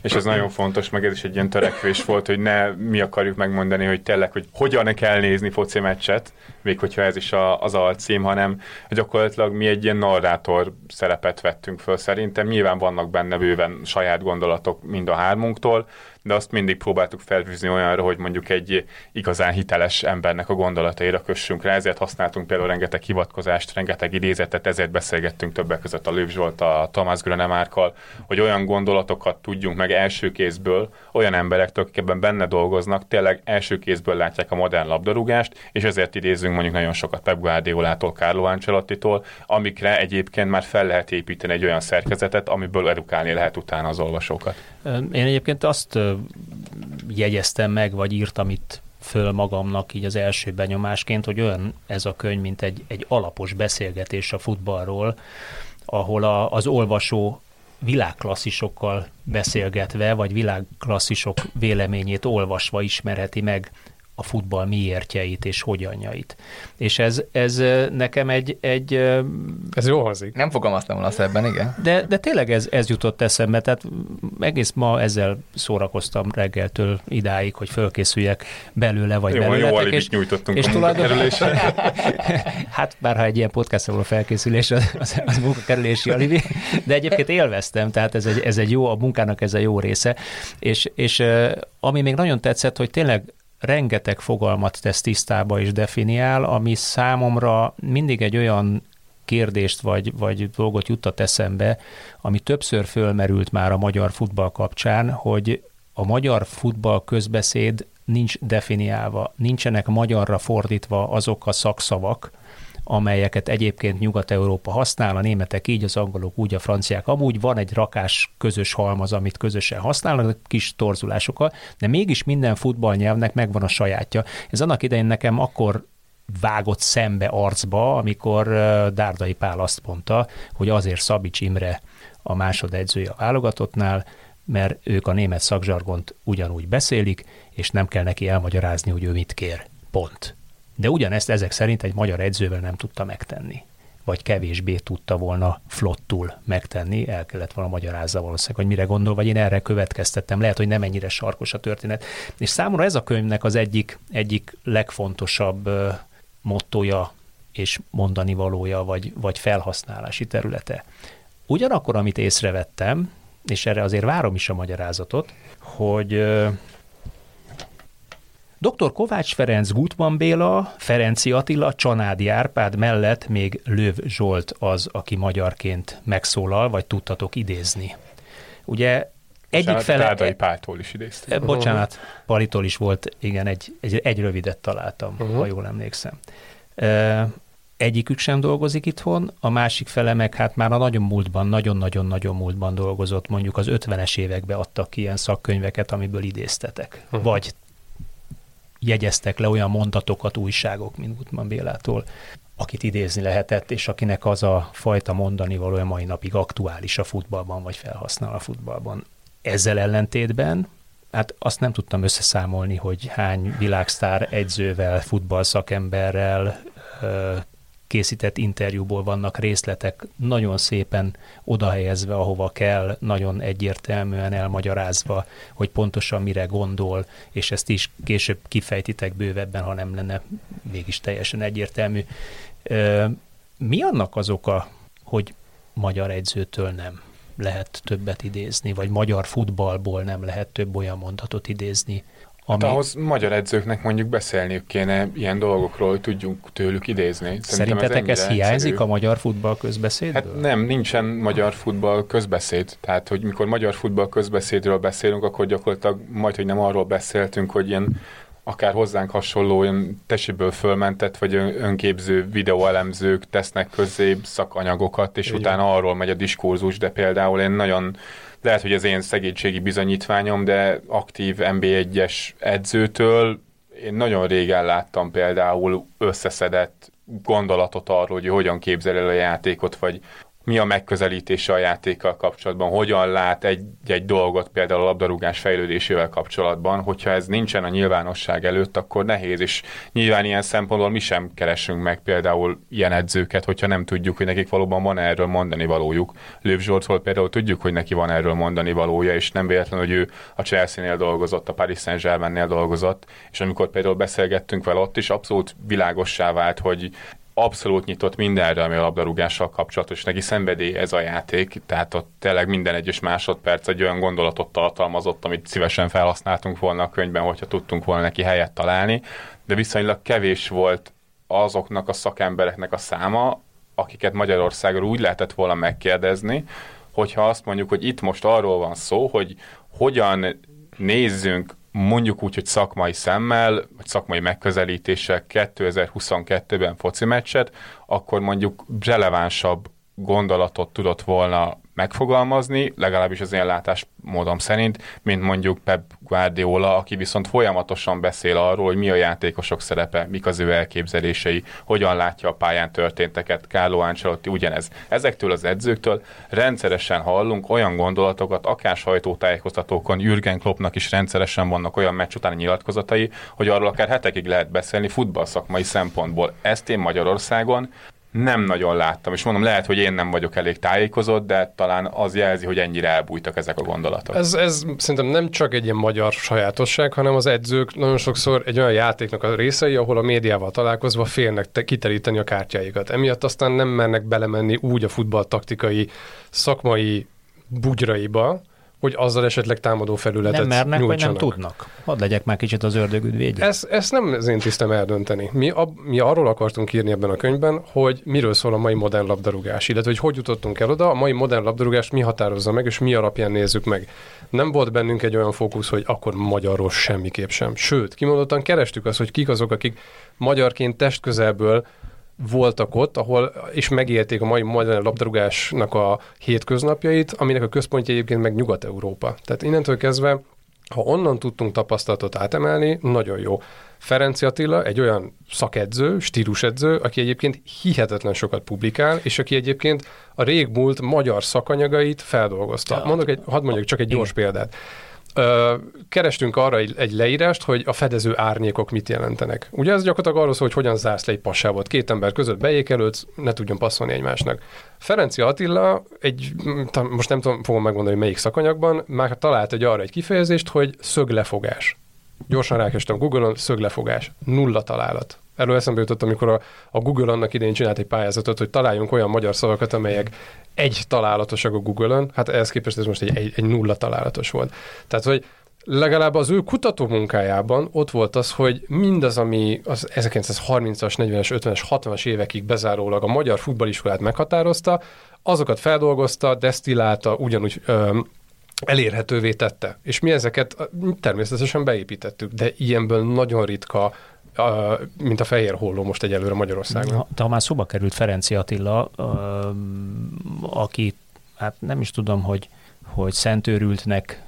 És ez nagyon fontos, meg ez is egy ilyen törekvés volt, hogy ne mi akarjuk megmondani, hogy tényleg, hogy hogyan kell nézni foci meccset, még hogyha ez is a, az alcím, hanem gyakorlatilag mi egy ilyen narrátor szerepet vettünk föl szerintem. Nyilván vannak benne bőven saját gondolatok mind a hármunktól, de azt mindig próbáltuk felfűzni olyanra, hogy mondjuk egy igazán hiteles embernek a gondolataira kössünk rá, ezért használtunk például rengeteg hivatkozást, rengeteg idézetet, ezért beszélgettünk többek között a Lőv Zsolt, a Tamás Grönemárkal, hogy olyan gondolatokat tudjunk meg első kézből, olyan emberektől, akik ebben benne dolgoznak, tényleg első kézből látják a modern labdarúgást, és ezért idézünk mondjuk nagyon sokat Pep Guardiolától, Carlo Ancelotti-tól, amikre egyébként már fel lehet építeni egy olyan szerkezetet, amiből edukálni lehet utána az olvasókat. Én egyébként azt jegyeztem meg, vagy írtam itt föl magamnak így az első benyomásként, hogy olyan ez a könyv, mint egy, egy alapos beszélgetés a futballról, ahol a, az olvasó világklasszisokkal beszélgetve, vagy világklasszisok véleményét olvasva ismerheti meg a futball miértjeit és hogyanjait. És ez, ez nekem egy... egy ez jó hangzik. Nem fogalmaztam volna szebben, igen. De, de tényleg ez, ez jutott eszembe, tehát egész ma ezzel szórakoztam reggeltől idáig, hogy fölkészüljek belőle, vagy jó, belőletek. Jó és, nyújtottunk és a tulajdonképpen, hát bár ha egy ilyen podcastra való felkészülés, az, az, az munkakerülési alibi, de egyébként élveztem, tehát ez egy, ez egy jó, a munkának ez a jó része, és, és ami még nagyon tetszett, hogy tényleg rengeteg fogalmat tesz tisztába és definiál, ami számomra mindig egy olyan kérdést vagy, vagy dolgot juttat eszembe, ami többször fölmerült már a magyar futball kapcsán, hogy a magyar futball közbeszéd nincs definiálva, nincsenek magyarra fordítva azok a szakszavak, amelyeket egyébként Nyugat-Európa használ, a németek így, az angolok úgy, a franciák amúgy, van egy rakás közös halmaz, amit közösen használnak, kis torzulásokkal, de mégis minden futballnyelvnek megvan a sajátja. Ez annak idején nekem akkor vágott szembe arcba, amikor Dárdai Pál azt mondta, hogy azért Szabics Imre a másodedzője a válogatottnál, mert ők a német szakzsargont ugyanúgy beszélik, és nem kell neki elmagyarázni, hogy ő mit kér. Pont de ugyanezt ezek szerint egy magyar edzővel nem tudta megtenni vagy kevésbé tudta volna flottul megtenni, el kellett volna magyarázza valószínűleg, hogy mire gondol, vagy én erre következtettem. Lehet, hogy nem ennyire sarkos a történet. És számomra ez a könyvnek az egyik, egyik legfontosabb mottoja és mondani valója, vagy, vagy felhasználási területe. Ugyanakkor, amit észrevettem, és erre azért várom is a magyarázatot, hogy Dr. Kovács Ferenc, Gutman Béla, Ferenci Attila, Csanádi Árpád mellett még Löv Zsolt az, aki magyarként megszólal, vagy tudtatok idézni. Ugye egyik fele... Tádai Páltól is idéztem. Eh, bocsánat, Palitól is volt, igen, egy, egy, egy rövidet találtam, uh-huh. ha jól emlékszem. E, egyikük sem dolgozik itthon, a másik fele meg hát már a nagyon múltban, nagyon-nagyon-nagyon múltban dolgozott, mondjuk az 50-es években adtak ki ilyen szakkönyveket, amiből idéztetek. Uh-huh. Vagy jegyeztek le olyan mondatokat újságok, mint Gutman Bélától, akit idézni lehetett, és akinek az a fajta mondani valója mai napig aktuális a futballban, vagy felhasznál a futballban. Ezzel ellentétben, hát azt nem tudtam összeszámolni, hogy hány világsztár egyzővel, futballszakemberrel, készített interjúból vannak részletek nagyon szépen odahelyezve, ahova kell, nagyon egyértelműen elmagyarázva, hogy pontosan mire gondol, és ezt is később kifejtitek bővebben, ha nem lenne mégis teljesen egyértelmű. Mi annak az oka, hogy magyar egyzőtől nem lehet többet idézni, vagy magyar futballból nem lehet több olyan mondatot idézni, ami... Hát ahhoz magyar edzőknek mondjuk beszélniük kéne ilyen dolgokról, hogy tudjunk tőlük idézni. Szerintem Szerintetek ez, ez hiányzik egyszerű. a magyar futball közbeszédből? Hát nem, nincsen magyar futball közbeszéd. Tehát, hogy mikor magyar futball közbeszédről beszélünk, akkor gyakorlatilag majd, hogy nem arról beszéltünk, hogy ilyen akár hozzánk hasonló olyan tesiből fölmentett, vagy önképző videóelemzők tesznek közé szakanyagokat, és Igen. utána arról megy a diskurzus, de például én nagyon lehet, hogy az én szegénységi bizonyítványom, de aktív NB1-es edzőtől én nagyon régen láttam például összeszedett gondolatot arról, hogy hogyan képzel el a játékot, vagy mi a megközelítése a játékkal kapcsolatban, hogyan lát egy, egy dolgot például a labdarúgás fejlődésével kapcsolatban, hogyha ez nincsen a nyilvánosság előtt, akkor nehéz, és nyilván ilyen szempontból mi sem keresünk meg például ilyen edzőket, hogyha nem tudjuk, hogy nekik valóban van erről mondani valójuk. Lőv Zsoltról például tudjuk, hogy neki van erről mondani valója, és nem véletlen, hogy ő a Chelsea-nél dolgozott, a Paris Saint-Germain-nél dolgozott, és amikor például beszélgettünk vele ott is, abszolút világossá vált, hogy abszolút nyitott mindenre, ami a labdarúgással kapcsolatos. Neki szenvedély ez a játék, tehát ott tényleg minden egyes másodperc egy olyan gondolatot tartalmazott, amit szívesen felhasználtunk volna a könyvben, hogyha tudtunk volna neki helyet találni, de viszonylag kevés volt azoknak a szakembereknek a száma, akiket Magyarországon úgy lehetett volna megkérdezni, hogyha azt mondjuk, hogy itt most arról van szó, hogy hogyan nézzünk mondjuk úgy, hogy szakmai szemmel, vagy szakmai megközelítéssel 2022-ben foci meccset, akkor mondjuk relevánsabb gondolatot tudott volna megfogalmazni, legalábbis az én látásmódom szerint, mint mondjuk Pep Guardiola, aki viszont folyamatosan beszél arról, hogy mi a játékosok szerepe, mik az ő elképzelései, hogyan látja a pályán történteket, Carlo Ancelotti ugyanez. Ezektől az edzőktől rendszeresen hallunk olyan gondolatokat, akár sajtótájékoztatókon, Jürgen Kloppnak is rendszeresen vannak olyan meccs utáni nyilatkozatai, hogy arról akár hetekig lehet beszélni futballszakmai szempontból. Ezt én Magyarországon nem nagyon láttam, és mondom, lehet, hogy én nem vagyok elég tájékozott, de talán az jelzi, hogy ennyire elbújtak ezek a gondolatok. Ez, ez szerintem nem csak egy ilyen magyar sajátosság, hanem az edzők nagyon sokszor egy olyan játéknak a részei, ahol a médiával találkozva félnek te- kiteríteni a kártyáikat. Emiatt aztán nem mernek belemenni úgy a futball taktikai, szakmai bugyraiba, hogy azzal esetleg támadó felületet Nem mernek, vagy nyújtsanak. nem tudnak. Hadd legyek már kicsit az ördög ügyvédje. Ez, ezt nem az én tisztem eldönteni. Mi, ab, mi arról akartunk írni ebben a könyvben, hogy miről szól a mai modern labdarúgás, illetve hogy hogy jutottunk el oda, a mai modern labdarúgás mi határozza meg, és mi alapján nézzük meg. Nem volt bennünk egy olyan fókusz, hogy akkor magyarról semmiképp sem. Sőt, kimondottan kerestük azt, hogy kik azok, akik magyarként testközelből voltak ott, ahol és megélték a mai modern labdarúgásnak a hétköznapjait, aminek a központja egyébként meg Nyugat-Európa. Tehát innentől kezdve ha onnan tudtunk tapasztalatot átemelni, nagyon jó. Ferenci Attila egy olyan szakedző, stílusedző, aki egyébként hihetetlen sokat publikál, és aki egyébként a régmúlt magyar szakanyagait feldolgozta. Mondok egy, hadd mondjak csak egy gyors példát. Kerestünk arra egy, egy leírást, hogy a fedező árnyékok mit jelentenek. Ugye ez gyakorlatilag arról szól, hogy hogyan zársz le egy passávot. Két ember között beékelődsz, ne tudjon passzolni egymásnak. Ferenci Attila, egy, most nem tudom, fogom megmondani, melyik szakanyagban, már talált egy arra egy kifejezést, hogy szöglefogás. Gyorsan rákerestem Google-on, szöglefogás. Nulla találat. Erről eszembe jutott, amikor a, a Google annak idején csinált egy pályázatot, hogy találjunk olyan magyar szavakat, amelyek egy találatosak a Google-on, hát ehhez képest ez most egy, egy, egy nulla találatos volt. Tehát, hogy legalább az ő kutató munkájában ott volt az, hogy mindaz, ami az 1930-as, 40-es, 50-es, 60-as évekig bezárólag a magyar futballiskolát meghatározta, azokat feldolgozta, desztillálta, ugyanúgy öm, elérhetővé tette. És mi ezeket természetesen beépítettük, de ilyenből nagyon ritka, mint a fehér holló most egyelőre Magyarországon. Ha, de ha már szóba került Ferenci Attila, aki, hát nem is tudom, hogy, hogy szentőrültnek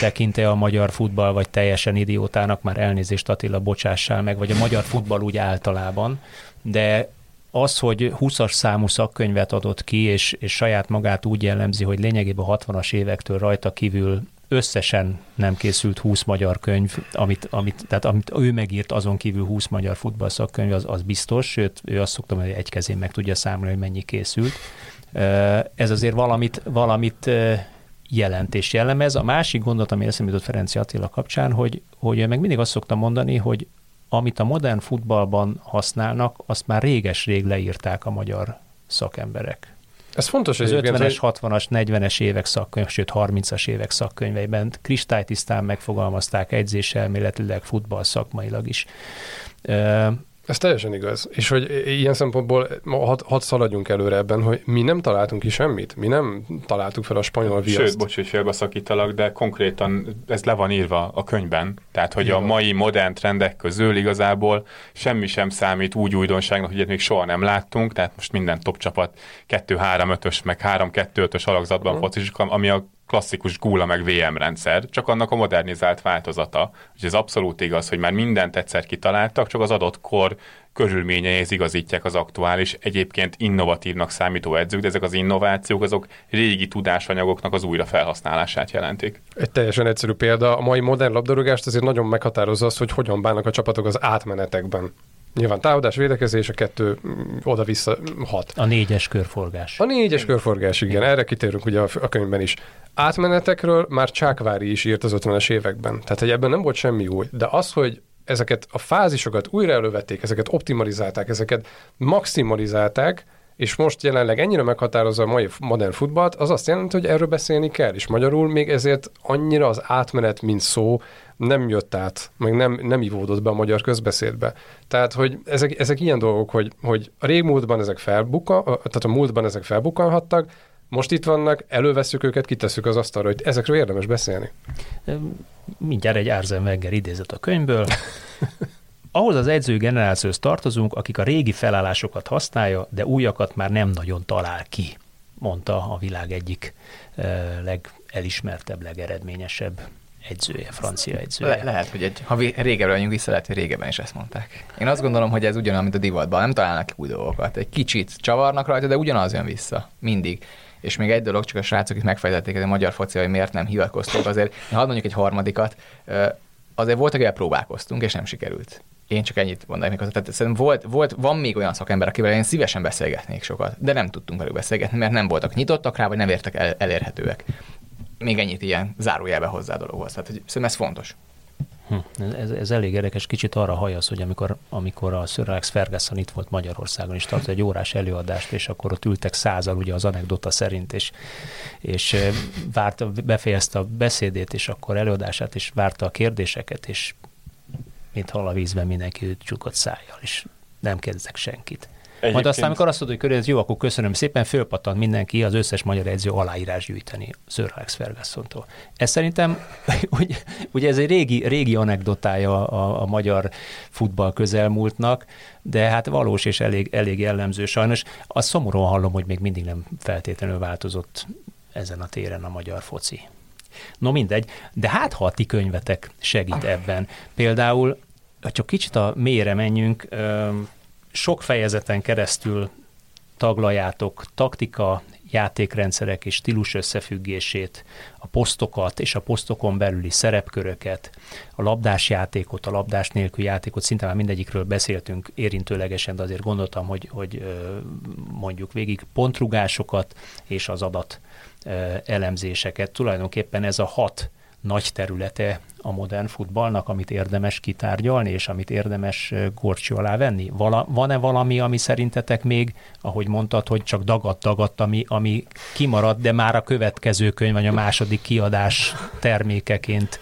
tekinte a magyar futball, vagy teljesen idiótának, már elnézést Attila, bocsássál meg, vagy a magyar futball úgy általában, de az, hogy 20-as számú szakkönyvet adott ki, és, és saját magát úgy jellemzi, hogy lényegében a 60-as évektől rajta kívül összesen nem készült 20 magyar könyv, amit, amit, tehát amit ő megírt, azon kívül 20 magyar futball szakkönyv, az, az biztos, sőt, ő azt szoktam, hogy egy kezén meg tudja számolni, hogy mennyi készült. Ez azért valamit, valamit jelent és jellemez. A másik gondot, ami eszembe jutott Ferenci Attila kapcsán, hogy, hogy meg mindig azt szoktam mondani, hogy amit a modern futballban használnak, azt már réges-rég leírták a magyar szakemberek. Ez fontos Az egyébként, 50-es, hogy 60-as, 40-es évek szakkönyv, sőt 30-as évek szakkönyveiben kristálytisztán megfogalmazták edzéselméletileg, futball szakmailag is. Ez teljesen igaz. És hogy ilyen szempontból hadd had szaladjunk előre ebben, hogy mi nem találtunk ki semmit. Mi nem találtuk fel a spanyol viaszt. Sőt, bocs, hogy félbeszakítalak, de konkrétan ez le van írva a könyvben. Tehát, hogy Jó. a mai modern trendek közül igazából semmi sem számít úgy újdonságnak, hogy még soha nem láttunk, tehát most minden top csapat 2-3-5-ös, meg 3-2-5-ös alakzatban Mhm. focizik, ami a klasszikus gúla meg VM rendszer, csak annak a modernizált változata. Úgyhogy ez abszolút igaz, hogy már mindent egyszer kitaláltak, csak az adott kor körülményeihez igazítják az aktuális, egyébként innovatívnak számító edzők, de ezek az innovációk azok régi tudásanyagoknak az újrafelhasználását jelentik. Egy teljesen egyszerű példa, a mai modern labdarúgást azért nagyon meghatározza az, hogy hogyan bánnak a csapatok az átmenetekben. Nyilván támadás, védekezés, a kettő mm, oda-vissza hat. A négyes körforgás. A négyes körforgás, igen, erre kitérünk ugye a, a könyvben is. Átmenetekről már Csákvári is írt az 50-es években, tehát hogy ebben nem volt semmi új, de az, hogy ezeket a fázisokat újra elővették, ezeket optimalizálták, ezeket maximalizálták, és most jelenleg ennyire meghatározza a mai modern futballt, az azt jelenti, hogy erről beszélni kell, és magyarul még ezért annyira az átmenet, mint szó, nem jött át, meg nem, nem ivódott be a magyar közbeszédbe. Tehát, hogy ezek, ezek ilyen dolgok, hogy, hogy a régmúltban ezek felbukkan, tehát a múltban ezek felbukkanhattak, most itt vannak, előveszük őket, kitesszük az asztalra, hogy ezekről érdemes beszélni. Mindjárt egy Arzen Wenger idézet a könyvből. Ahhoz az edző generációhoz tartozunk, akik a régi felállásokat használja, de újakat már nem nagyon talál ki, mondta a világ egyik legelismertebb, legeredményesebb edzője, francia edzője. Le- lehet, hogy egy, ha régebbre vagyunk vissza, lehet, hogy régebben is ezt mondták. Én azt gondolom, hogy ez ugyanaz, mint a divatban. Nem találnak új dolgokat. Egy kicsit csavarnak rajta, de ugyanaz jön vissza. Mindig. És még egy dolog, csak a srácok itt megfejtették, hogy a magyar foci, hogy miért nem hivatkoztunk, azért, hadd mondjuk egy harmadikat, azért volt, akivel próbálkoztunk, és nem sikerült. Én csak ennyit mondanék még Tehát szerintem volt, volt, van még olyan szakember, akivel én szívesen beszélgetnék sokat, de nem tudtunk velük beszélgetni, mert nem voltak nyitottak rá, vagy nem értek el, elérhetőek. Még ennyit ilyen zárójelbe hozzá a dologhoz. Tehát hogy szerintem ez fontos. Hm, ez, ez elég érdekes, kicsit arra hajasz, hogy amikor, amikor a Sir Alex Ferguson itt volt Magyarországon, és tartott egy órás előadást, és akkor ott ültek százal, ugye az anekdota szerint, és, és várta, befejezte a beszédét, és akkor előadását, és várta a kérdéseket, és mint hal a vízben mindenki csukott szájjal, és nem kérdezek senkit. Egyébként... Majd aztán, amikor azt mondod, hogy körül, jó, akkor köszönöm szépen, fölpattant mindenki az összes magyar edző aláírás gyűjteni Sir Alex Ferguson-tól. Ez szerintem, ugye, ugye ez egy régi, régi anekdotája a, a magyar futball közelmúltnak, de hát valós és elég, elég jellemző sajnos. Azt szomorúan hallom, hogy még mindig nem feltétlenül változott ezen a téren a magyar foci. No mindegy, de hát ha a ti könyvetek segít ebben. Például, ha csak kicsit a mélyre menjünk, sok fejezeten keresztül taglaljátok taktika, játékrendszerek és stílus összefüggését, a posztokat és a posztokon belüli szerepköröket, a labdás játékot, a labdás nélkül játékot, szinte már mindegyikről beszéltünk érintőlegesen, de azért gondoltam, hogy, hogy mondjuk végig pontrugásokat és az adat elemzéseket. Tulajdonképpen ez a hat nagy területe a modern futballnak, amit érdemes kitárgyalni, és amit érdemes gorcső alá venni? Vala, van-e valami, ami szerintetek még, ahogy mondtad, hogy csak dagadt-dagadt, ami, ami kimarad, de már a következő könyv, vagy a második kiadás termékeként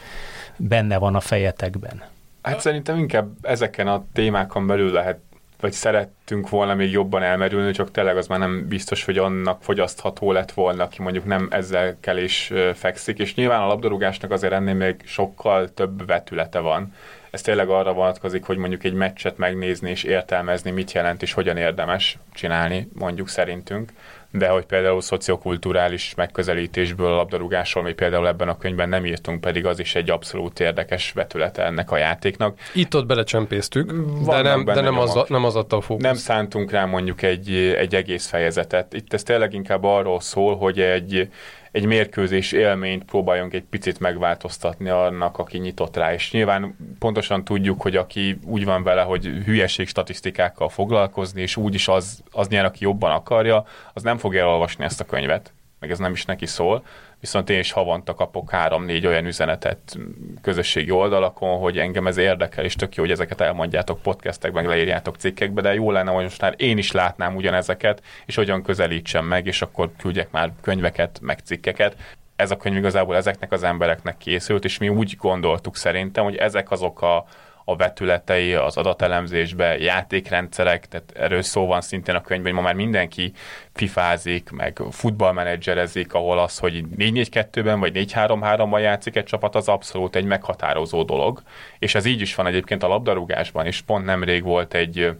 benne van a fejetekben? Hát szerintem inkább ezeken a témákon belül lehet vagy szerettünk volna még jobban elmerülni, csak tényleg az már nem biztos, hogy annak fogyasztható lett volna, aki mondjuk nem ezzel kell is fekszik, és nyilván a labdarúgásnak azért ennél még sokkal több vetülete van. Ez tényleg arra vonatkozik, hogy mondjuk egy meccset megnézni és értelmezni, mit jelent és hogyan érdemes csinálni, mondjuk szerintünk de hogy például szociokulturális megközelítésből a labdarúgásról mi például ebben a könyvben nem írtunk, pedig az is egy abszolút érdekes vetülete ennek a játéknak. Itt-ott belecsempésztük, de nem, de nem, az, nem az adta a fókusz. Nem szántunk rá mondjuk egy, egy egész fejezetet. Itt ez tényleg inkább arról szól, hogy egy, egy mérkőzés élményt próbáljunk egy picit megváltoztatni annak, aki nyitott rá. És nyilván pontosan tudjuk, hogy aki úgy van vele, hogy hülyeség statisztikákkal foglalkozni, és úgyis az, az nyer, aki jobban akarja, az nem fogja elolvasni ezt a könyvet, meg ez nem is neki szól viszont én is havonta kapok három-négy olyan üzenetet közösségi oldalakon, hogy engem ez érdekel, és tök jó, hogy ezeket elmondjátok podcastek, meg leírjátok cikkekbe, de jó lenne, hogy most már én is látnám ugyanezeket, és hogyan közelítsem meg, és akkor küldjek már könyveket, meg cikkeket. Ez a könyv igazából ezeknek az embereknek készült, és mi úgy gondoltuk szerintem, hogy ezek azok a, a vetületei az adatelemzésbe, játékrendszerek, tehát erről szó van szintén a könyvben, hogy ma már mindenki fifázik, meg futballmenedzserezik, ahol az, hogy 4-4-2-ben vagy 4-3-3-ban játszik egy csapat, az abszolút egy meghatározó dolog. És ez így is van egyébként a labdarúgásban, és pont nemrég volt egy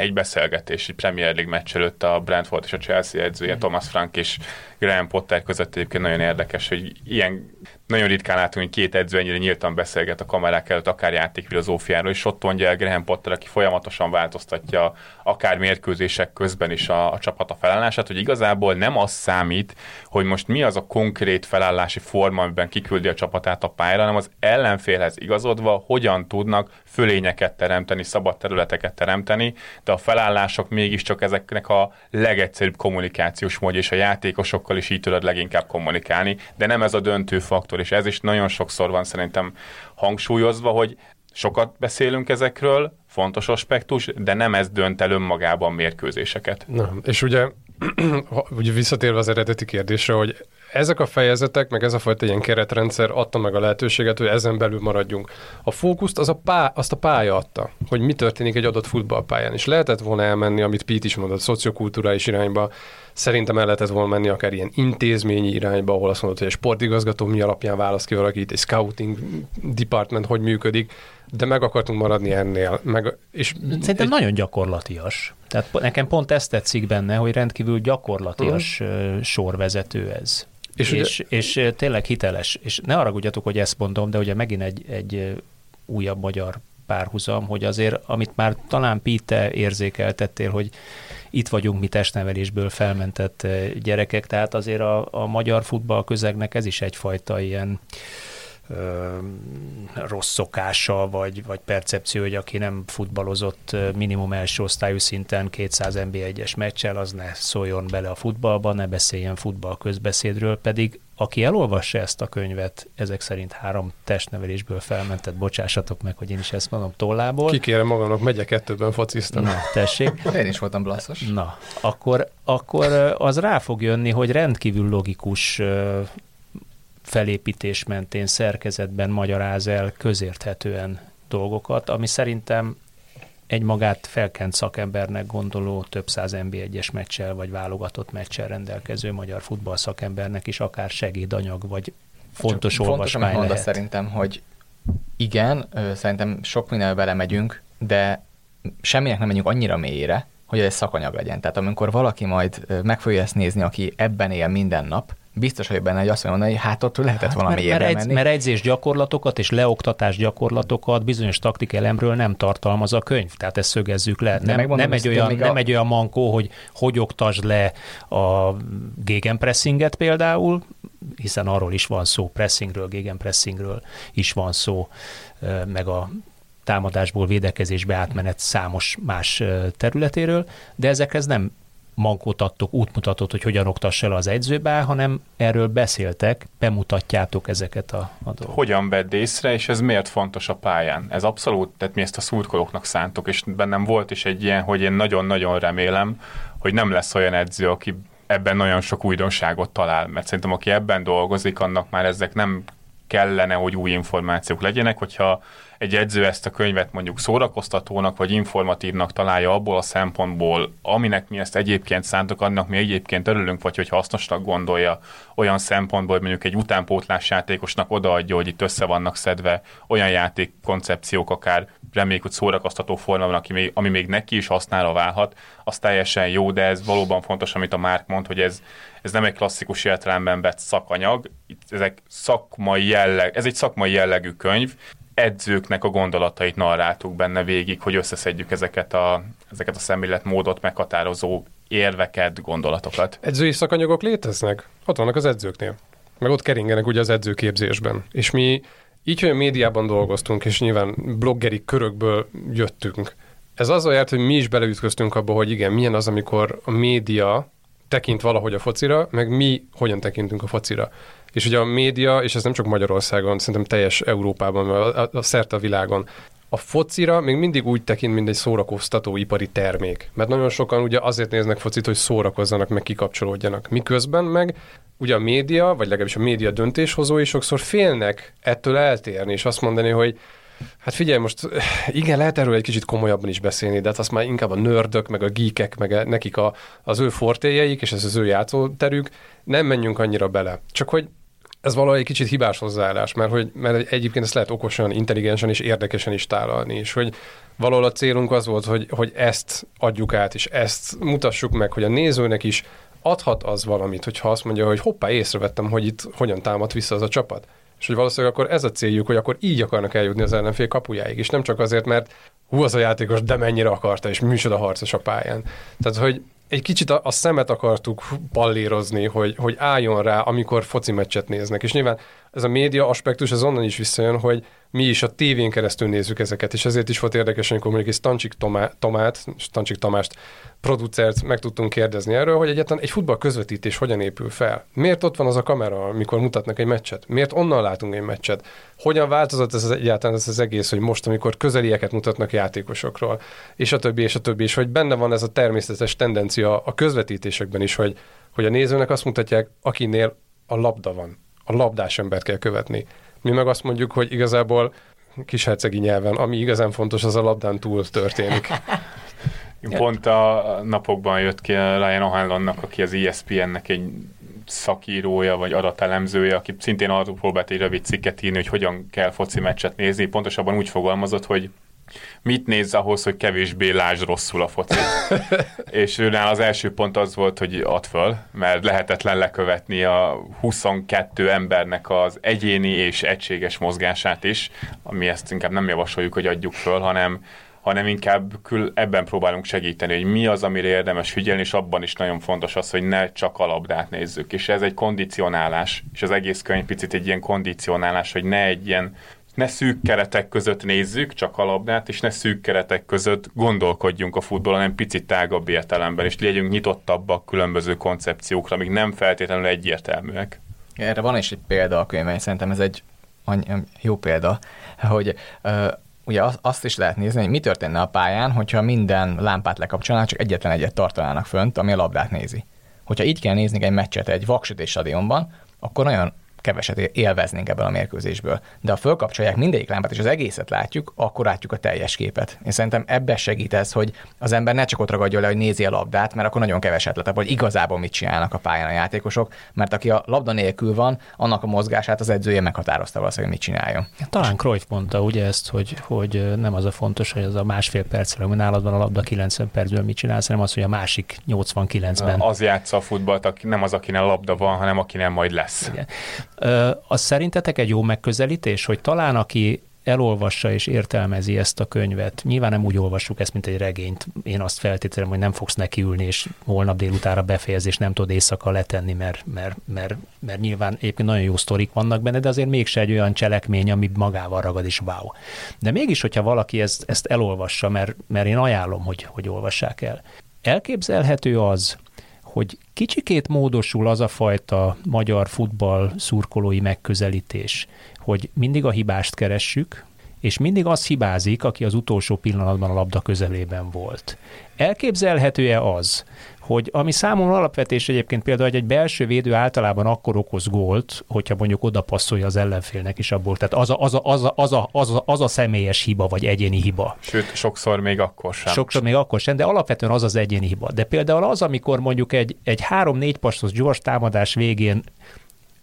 egy beszélgetés, egy Premier League meccs előtt a Brentford és a Chelsea edzője, Thomas Frank és Graham Potter között. Egyébként nagyon érdekes, hogy ilyen nagyon ritkán látunk, hogy két edző ennyire nyíltan beszélget a kamerák előtt, akár játékfilozófiáról, és ott mondja Graham Potter, aki folyamatosan változtatja akár mérkőzések közben is a, a csapat a felállását, hogy igazából nem az számít, hogy most mi az a konkrét felállási forma, amiben kiküldi a csapatát a pályára, hanem az ellenfélhez igazodva hogyan tudnak fölényeket teremteni, szabad területeket teremteni, de a felállások mégiscsak ezeknek a legegyszerűbb kommunikációs módja, és a játékosokkal is így tudod leginkább kommunikálni, de nem ez a döntő faktor, és ez is nagyon sokszor van szerintem hangsúlyozva, hogy sokat beszélünk ezekről, fontos aspektus, de nem ez dönt el önmagában mérkőzéseket. Na, és ugye, ugye visszatérve az eredeti kérdésre, hogy ezek a fejezetek, meg ez a fajta ilyen keretrendszer adta meg a lehetőséget, hogy ezen belül maradjunk. A fókuszt az a pá, azt a pálya adta, hogy mi történik egy adott futballpályán. És lehetett volna elmenni, amit Pete is mondott, szociokulturális irányba, szerintem el lehetett volna menni akár ilyen intézményi irányba, ahol azt mondod, hogy egy sportigazgató mi alapján választ ki valakit, egy scouting department hogy működik, de meg akartunk maradni ennél. Meg, és Szerintem egy... nagyon gyakorlatias. Tehát nekem pont ezt tetszik benne, hogy rendkívül gyakorlatias uh-huh. sorvezető ez. És, és, ugye... és, tényleg hiteles. És ne haragudjatok, hogy ezt mondom, de ugye megint egy, egy újabb magyar párhuzam, hogy azért, amit már talán Pite érzékeltettél, hogy itt vagyunk mi testnevelésből felmentett gyerekek, tehát azért a, a magyar futball közegnek ez is egyfajta ilyen rossz szokása, vagy, vagy percepció, hogy aki nem futballozott minimum első osztályú szinten 200 NB1-es meccsel, az ne szóljon bele a futballba, ne beszéljen futball közbeszédről, pedig aki elolvassa ezt a könyvet, ezek szerint három testnevelésből felmentett, bocsássatok meg, hogy én is ezt mondom tollából. Kikérem magamnak, megyek kettőben fociztam. Na, tessék. Én is voltam blaszos. Na, akkor, akkor az rá fog jönni, hogy rendkívül logikus felépítés mentén, szerkezetben magyaráz el közérthetően dolgokat, ami szerintem egy magát felkent szakembernek gondoló több száz NB1-es meccsel vagy válogatott meccsel rendelkező magyar futball szakembernek is akár segédanyag vagy fontos Csak olvasmány fontos, lehet. szerintem, hogy igen, szerintem sok minden belemegyünk, de semminek nem megyünk annyira mélyére, hogy ez szakanyag legyen. Tehát amikor valaki majd meg fogja ezt nézni, aki ebben él minden nap, biztos vagyok benne, hogy azt mondja, hogy hát ott lehetett hát, valami mert, mert, menni. mert edzés gyakorlatokat és leoktatás gyakorlatokat bizonyos taktikelemről nem tartalmaz a könyv, tehát ezt szögezzük le. nem, nem, egy olyan, nem a... egy olyan mankó, hogy hogy oktasd le a gegenpressinget például, hiszen arról is van szó, pressingről, gegenpressingről is van szó, meg a támadásból védekezésbe átmenet számos más területéről, de ezekhez nem mankót adtok, útmutatót, hogy hogyan oktass el az edzőbe, hanem erről beszéltek, bemutatjátok ezeket a, a dolgokat. Hogyan vedd észre, és ez miért fontos a pályán? Ez abszolút, tehát mi ezt a szurkolóknak szántok, és bennem volt is egy ilyen, hogy én nagyon-nagyon remélem, hogy nem lesz olyan edző, aki ebben nagyon sok újdonságot talál, mert szerintem aki ebben dolgozik, annak már ezek nem kellene, hogy új információk legyenek, hogyha egy edző ezt a könyvet mondjuk szórakoztatónak vagy informatívnak találja abból a szempontból, aminek mi ezt egyébként szántok, annak mi egyébként örülünk, vagy hogy hasznosnak gondolja olyan szempontból, hogy mondjuk egy utánpótlás játékosnak odaadja, hogy itt össze vannak szedve olyan játék koncepciók, akár reméljük, hogy szórakoztató formában, ami még, ami még neki is hasznára válhat, az teljesen jó, de ez valóban fontos, amit a Márk mond, hogy ez, ez nem egy klasszikus értelemben vett szakanyag, ezek szakmai jelleg, ez egy szakmai jellegű könyv, edzőknek a gondolatait narráltuk benne végig, hogy összeszedjük ezeket a, ezeket a szemléletmódot meghatározó érveket, gondolatokat. Edzői szakanyagok léteznek? Ott vannak az edzőknél. Meg ott keringenek ugye az edzőképzésben. És mi így, hogy a médiában dolgoztunk, és nyilván bloggeri körökből jöttünk, ez azzal járt, hogy mi is beleütköztünk abba, hogy igen, milyen az, amikor a média tekint valahogy a focira, meg mi hogyan tekintünk a focira. És ugye a média, és ez nem csak Magyarországon, szerintem teljes Európában, a, a, a szerte a világon, a focira még mindig úgy tekint, mint egy szórakoztató ipari termék. Mert nagyon sokan ugye azért néznek focit, hogy szórakozzanak, meg kikapcsolódjanak. Miközben meg ugye a média, vagy legalábbis a média döntéshozói sokszor félnek ettől eltérni, és azt mondani, hogy Hát figyelj, most igen, lehet erről egy kicsit komolyabban is beszélni, de hát azt már inkább a nördök, meg a geekek, meg nekik a, az ő fortéjeik, és ez az ő játszóterük, nem menjünk annyira bele. Csak hogy ez valahogy egy kicsit hibás hozzáállás, mert, hogy, mert egyébként ezt lehet okosan, intelligensen és érdekesen is tálalni, és hogy valahol a célunk az volt, hogy, hogy ezt adjuk át, és ezt mutassuk meg, hogy a nézőnek is adhat az valamit, hogyha azt mondja, hogy hoppá, észrevettem, hogy itt hogyan támad vissza az a csapat. És hogy valószínűleg akkor ez a céljuk, hogy akkor így akarnak eljutni az ellenfél kapujáig, és nem csak azért, mert hú, az a játékos, de mennyire akarta, és műsor a harcos a pályán. Tehát, hogy egy kicsit a, a szemet akartuk pallírozni, hogy, hogy álljon rá, amikor foci meccset néznek. És nyilván ez a média aspektus az onnan is visszajön, hogy mi is a tévén keresztül nézzük ezeket, és ezért is volt érdekes, amikor mondjuk egy Stancsik Tomá, Tomát, Stancsik Tamást producert meg tudtunk kérdezni erről, hogy egyáltalán egy futball közvetítés hogyan épül fel. Miért ott van az a kamera, amikor mutatnak egy meccset? Miért onnan látunk egy meccset? Hogyan változott ez az egyáltalán ez az egész, hogy most, amikor közelieket mutatnak játékosokról, és a többi, és a többi, és hogy benne van ez a természetes tendencia a közvetítésekben is, hogy, hogy a nézőnek azt mutatják, akinél a labda van. A labdás embert kell követni. Mi meg azt mondjuk, hogy igazából kishercegi nyelven, ami igazán fontos, az a labdán túl történik. Pont a napokban jött ki a Ryan O'Hanlonnak, aki az ESPN-nek egy szakírója, vagy adatelemzője, aki szintén arról próbált egy rövid cikket írni, hogy hogyan kell foci meccset nézni. Pontosabban úgy fogalmazott, hogy mit néz ahhoz, hogy kevésbé lásd rosszul a foci. és őnál az első pont az volt, hogy add föl, mert lehetetlen lekövetni a 22 embernek az egyéni és egységes mozgását is, ami ezt inkább nem javasoljuk, hogy adjuk föl, hanem hanem inkább kül, ebben próbálunk segíteni, hogy mi az, amire érdemes figyelni, és abban is nagyon fontos az, hogy ne csak a labdát nézzük. És ez egy kondicionálás, és az egész könyv picit egy ilyen kondicionálás, hogy ne egy ilyen ne szűk keretek között nézzük csak a labdát, és ne szűk keretek között gondolkodjunk a futball, hanem picit tágabb értelemben, és legyünk nyitottabbak különböző koncepciókra, amik nem feltétlenül egyértelműek. Erre van is egy példa a könyvben, szerintem ez egy jó példa, hogy ugye azt is lehet nézni, hogy mi történne a pályán, hogyha minden lámpát lekapcsolnának, csak egyetlen egyet tartanának fönt, ami a labdát nézi. Hogyha így kell nézni egy meccset egy vaksütés stadionban, akkor nagyon keveset élveznénk ebből a mérkőzésből. De ha fölkapcsolják mindegyik lámpát, és az egészet látjuk, akkor látjuk a teljes képet. Én szerintem ebbe segít ez, hogy az ember ne csak ott ragadja le, hogy nézi a labdát, mert akkor nagyon keveset lett, hogy igazából mit csinálnak a pályán a játékosok, mert aki a labda nélkül van, annak a mozgását az edzője meghatározta valószínűleg, mit csináljon. Talán Cruyff mondta ugye ezt, hogy, hogy nem az a fontos, hogy az a másfél percre, hogy nálad van a labda 90 percben mit csinálsz, hanem az, hogy a másik 89-ben. Az játsza a futballt, nem az, akinek labda van, hanem akinek majd lesz. Igen. Az szerintetek egy jó megközelítés, hogy talán aki elolvassa és értelmezi ezt a könyvet. Nyilván nem úgy olvassuk ezt, mint egy regényt. Én azt feltételem, hogy nem fogsz nekiülni, és holnap délutára befejez, és nem tudod éjszaka letenni, mert, mert, mert, mert nyilván egyébként nagyon jó sztorik vannak benne, de azért mégse egy olyan cselekmény, ami magával ragad, és wow. De mégis, hogyha valaki ezt, ezt elolvassa, mert, mert én ajánlom, hogy, hogy olvassák el. Elképzelhető az, hogy kicsikét módosul az a fajta magyar futball szurkolói megközelítés, hogy mindig a hibást keressük, és mindig az hibázik, aki az utolsó pillanatban a labda közelében volt. Elképzelhető-e az, hogy ami számomra alapvetés egyébként például, hogy egy belső védő általában akkor okoz gólt, hogyha mondjuk oda passzolja az ellenfélnek is abból. Tehát az a, az a, az a, az a, az a, az a személyes hiba, vagy egyéni hiba. Sőt, sokszor még akkor sem. Sokszor még akkor sem, de alapvetően az az egyéni hiba. De például az, amikor mondjuk egy, egy három-négy passzos gyors támadás végén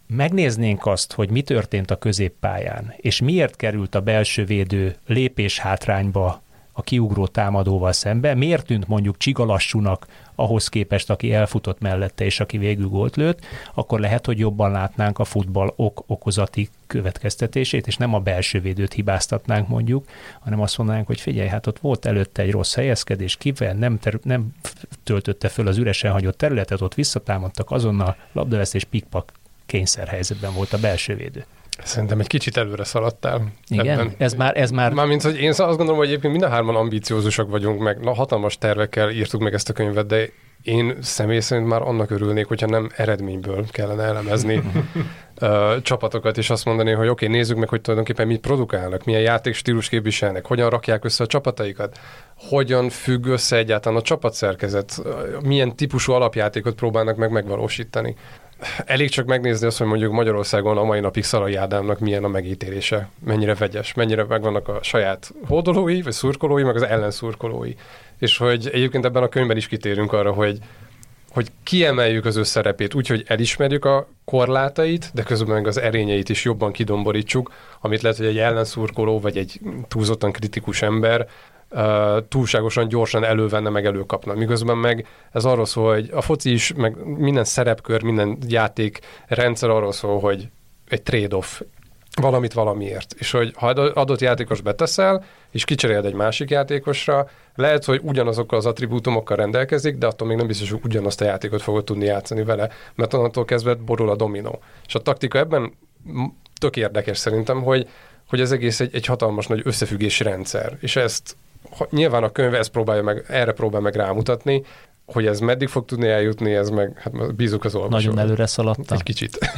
megnéznénk azt, hogy mi történt a középpályán, és miért került a belső védő lépés hátrányba a kiugró támadóval szemben, miért tűnt mondjuk csigalassúnak ahhoz képest, aki elfutott mellette, és aki végül gólt lőtt, akkor lehet, hogy jobban látnánk a futball ok-okozati következtetését, és nem a belső védőt hibáztatnánk mondjuk, hanem azt mondanánk, hogy figyelj, hát ott volt előtte egy rossz helyezkedés, kivel nem, ter- nem töltötte föl az üresen hagyott területet, ott visszatámadtak azonnal, labdavesztés pikpak kényszerhelyzetben volt a belső védő. Szerintem egy kicsit előre szaladtál. Igen, ebben. ez már... Ez már... Mármint, hogy én azt gondolom, hogy egyébként mind a hárman ambíciózusak vagyunk, meg na, hatalmas tervekkel írtuk meg ezt a könyvet, de én személy szerint már annak örülnék, hogyha nem eredményből kellene elemezni uh, csapatokat, és azt mondani, hogy oké, okay, nézzük meg, hogy tulajdonképpen mit produkálnak, milyen játékstílus képviselnek, hogyan rakják össze a csapataikat, hogyan függ össze egyáltalán a csapatszerkezet, milyen típusú alapjátékot próbálnak meg megvalósítani elég csak megnézni azt, hogy mondjuk Magyarországon a mai napig Szarai Ádámnak milyen a megítélése, mennyire vegyes, mennyire megvannak a saját hódolói, vagy szurkolói, meg az ellenszurkolói. És hogy egyébként ebben a könyvben is kitérünk arra, hogy hogy kiemeljük az ő szerepét úgy, elismerjük a korlátait, de közben meg az erényeit is jobban kidomborítsuk, amit lehet, hogy egy ellenszurkoló vagy egy túlzottan kritikus ember túlságosan gyorsan elővenne, meg előkapna. Miközben meg ez arról szól, hogy a foci is, meg minden szerepkör, minden játék rendszer arról szól, hogy egy trade-off, valamit valamiért. És hogy ha adott játékos beteszel, és kicseréled egy másik játékosra, lehet, hogy ugyanazokkal az attribútumokkal rendelkezik, de attól még nem biztos, hogy ugyanazt a játékot fogod tudni játszani vele, mert onnantól kezdve borul a dominó. És a taktika ebben tök érdekes szerintem, hogy, hogy ez egész egy, egy hatalmas nagy összefüggési rendszer, és ezt nyilván a könyv ezt próbálja meg, erre próbál meg rámutatni, hogy ez meddig fog tudni eljutni, ez meg, hát bízunk az olvasóra. Nagyon előre szaladta. Egy kicsit.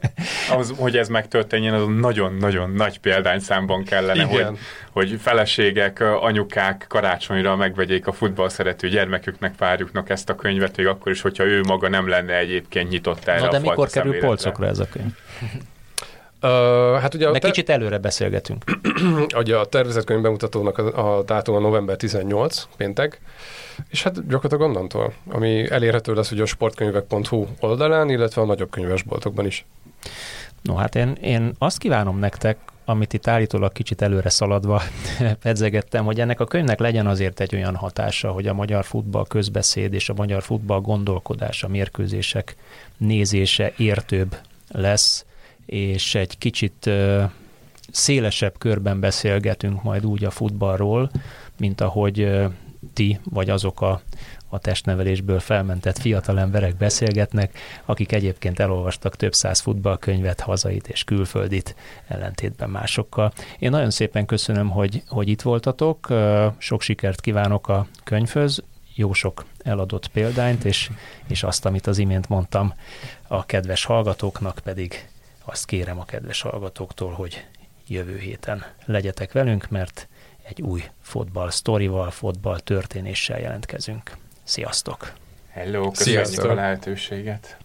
az, hogy ez megtörténjen, az nagyon-nagyon nagy példányszámban kellene, hogy, hogy feleségek, anyukák karácsonyra megvegyék a futball szerető gyermeküknek, párjuknak ezt a könyvet, még akkor is, hogyha ő maga nem lenne egyébként nyitott erre Na de a mikor kerül polcokra ez a könyv? Uh, hát ugye a te... kicsit előre beszélgetünk. ugye a tervezett könyv bemutatónak a, a dátum a november 18, péntek, és hát gyakorlatilag onnantól, ami elérhető lesz ugye a sportkönyvek.hu oldalán, illetve a nagyobb könyvesboltokban is. No hát én, én azt kívánom nektek, amit itt állítólag kicsit előre szaladva pedzegettem, hogy ennek a könyvnek legyen azért egy olyan hatása, hogy a magyar futball közbeszéd és a magyar futball gondolkodása, mérkőzések nézése értőbb lesz, és egy kicsit szélesebb körben beszélgetünk majd úgy a futballról, mint ahogy ti, vagy azok a, a testnevelésből felmentett fiatal emberek beszélgetnek, akik egyébként elolvastak több száz futballkönyvet, hazait és külföldit, ellentétben másokkal. Én nagyon szépen köszönöm, hogy, hogy itt voltatok, sok sikert kívánok a könyvhöz, jó sok eladott példányt, és, és azt, amit az imént mondtam, a kedves hallgatóknak pedig azt kérem a kedves hallgatóktól, hogy jövő héten legyetek velünk, mert egy új fotball sztorival, fotball történéssel jelentkezünk. Sziasztok! Hello, köszönjük Sziasztok. a lehetőséget!